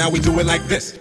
now we do it like this.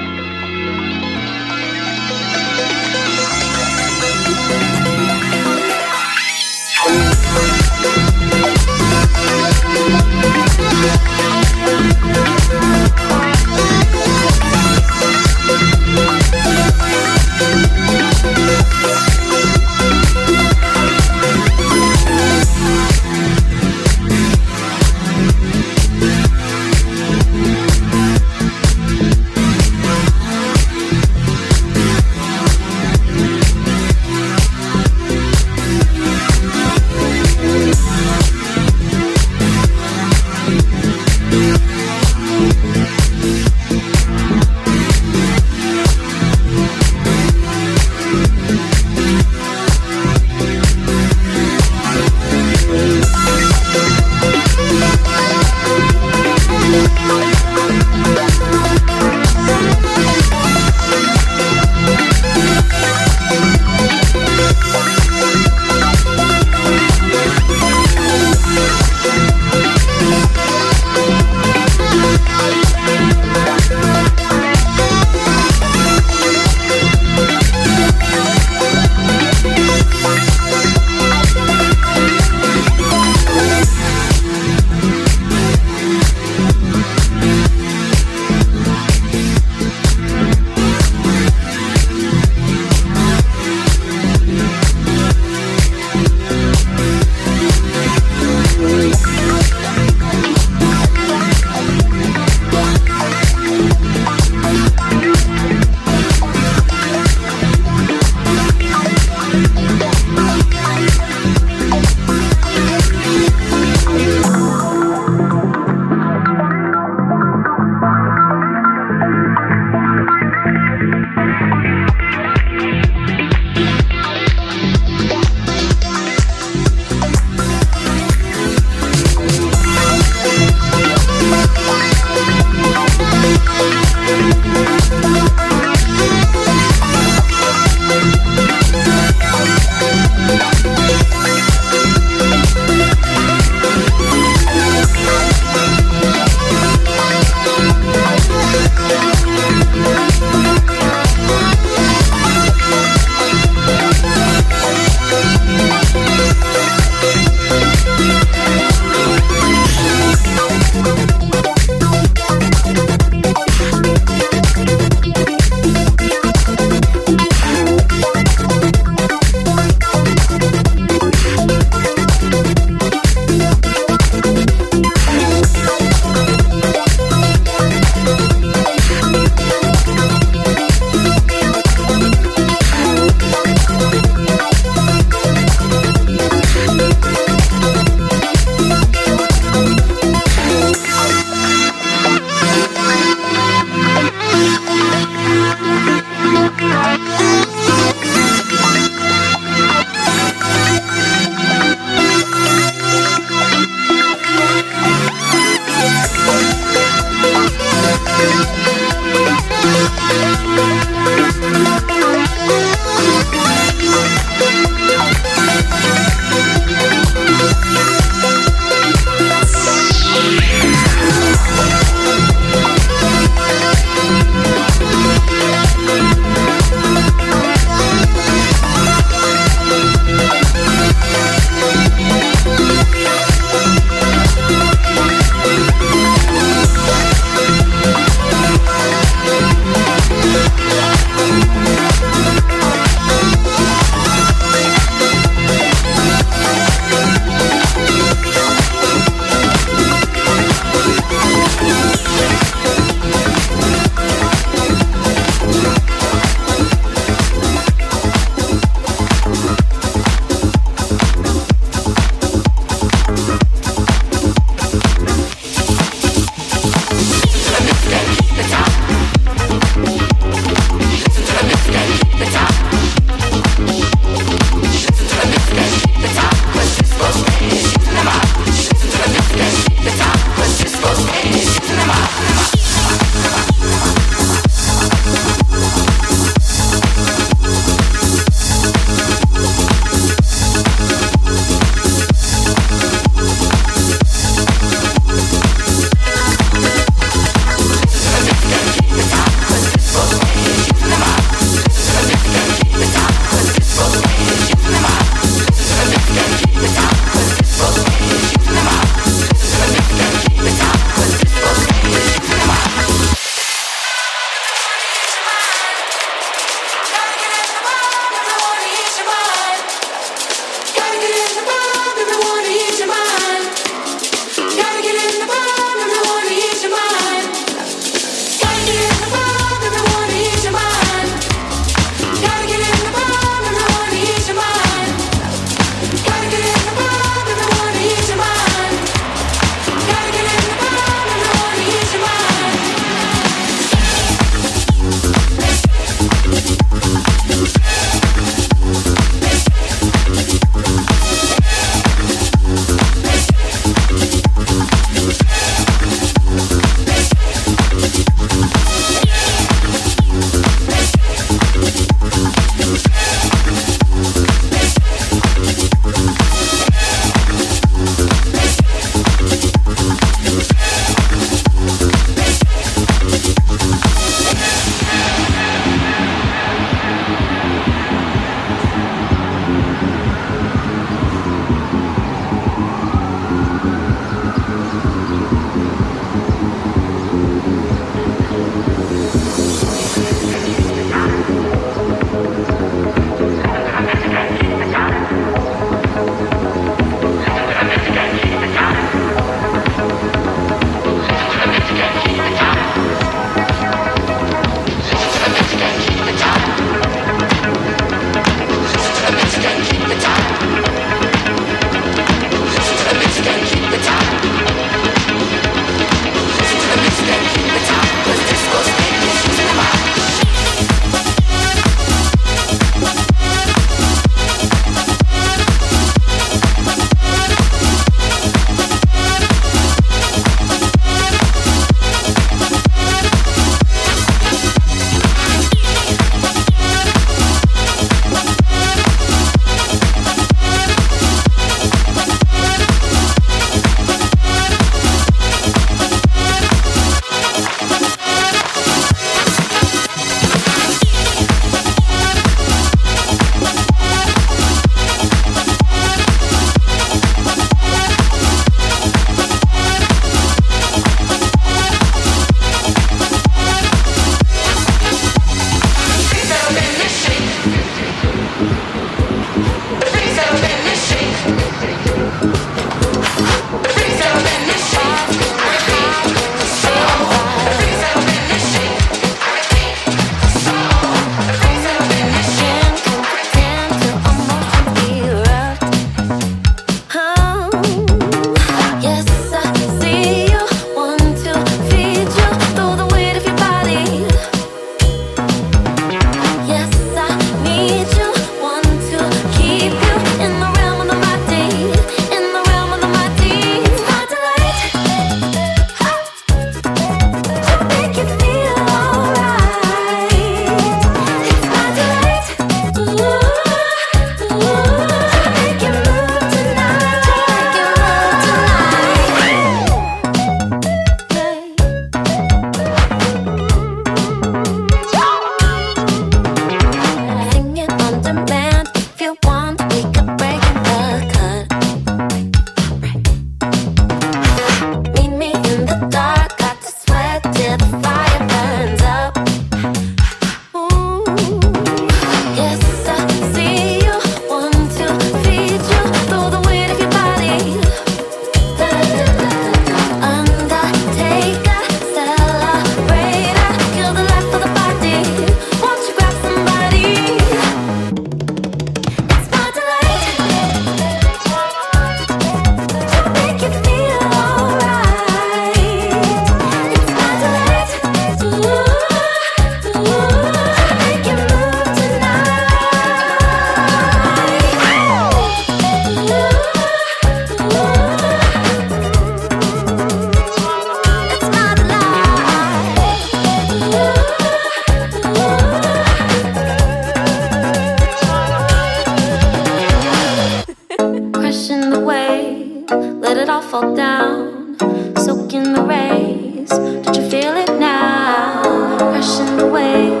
fish in the wave. Let it all fall down. Soak in the rays. Don't you feel it now? Rushing the wave.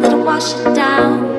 Let it wash it down.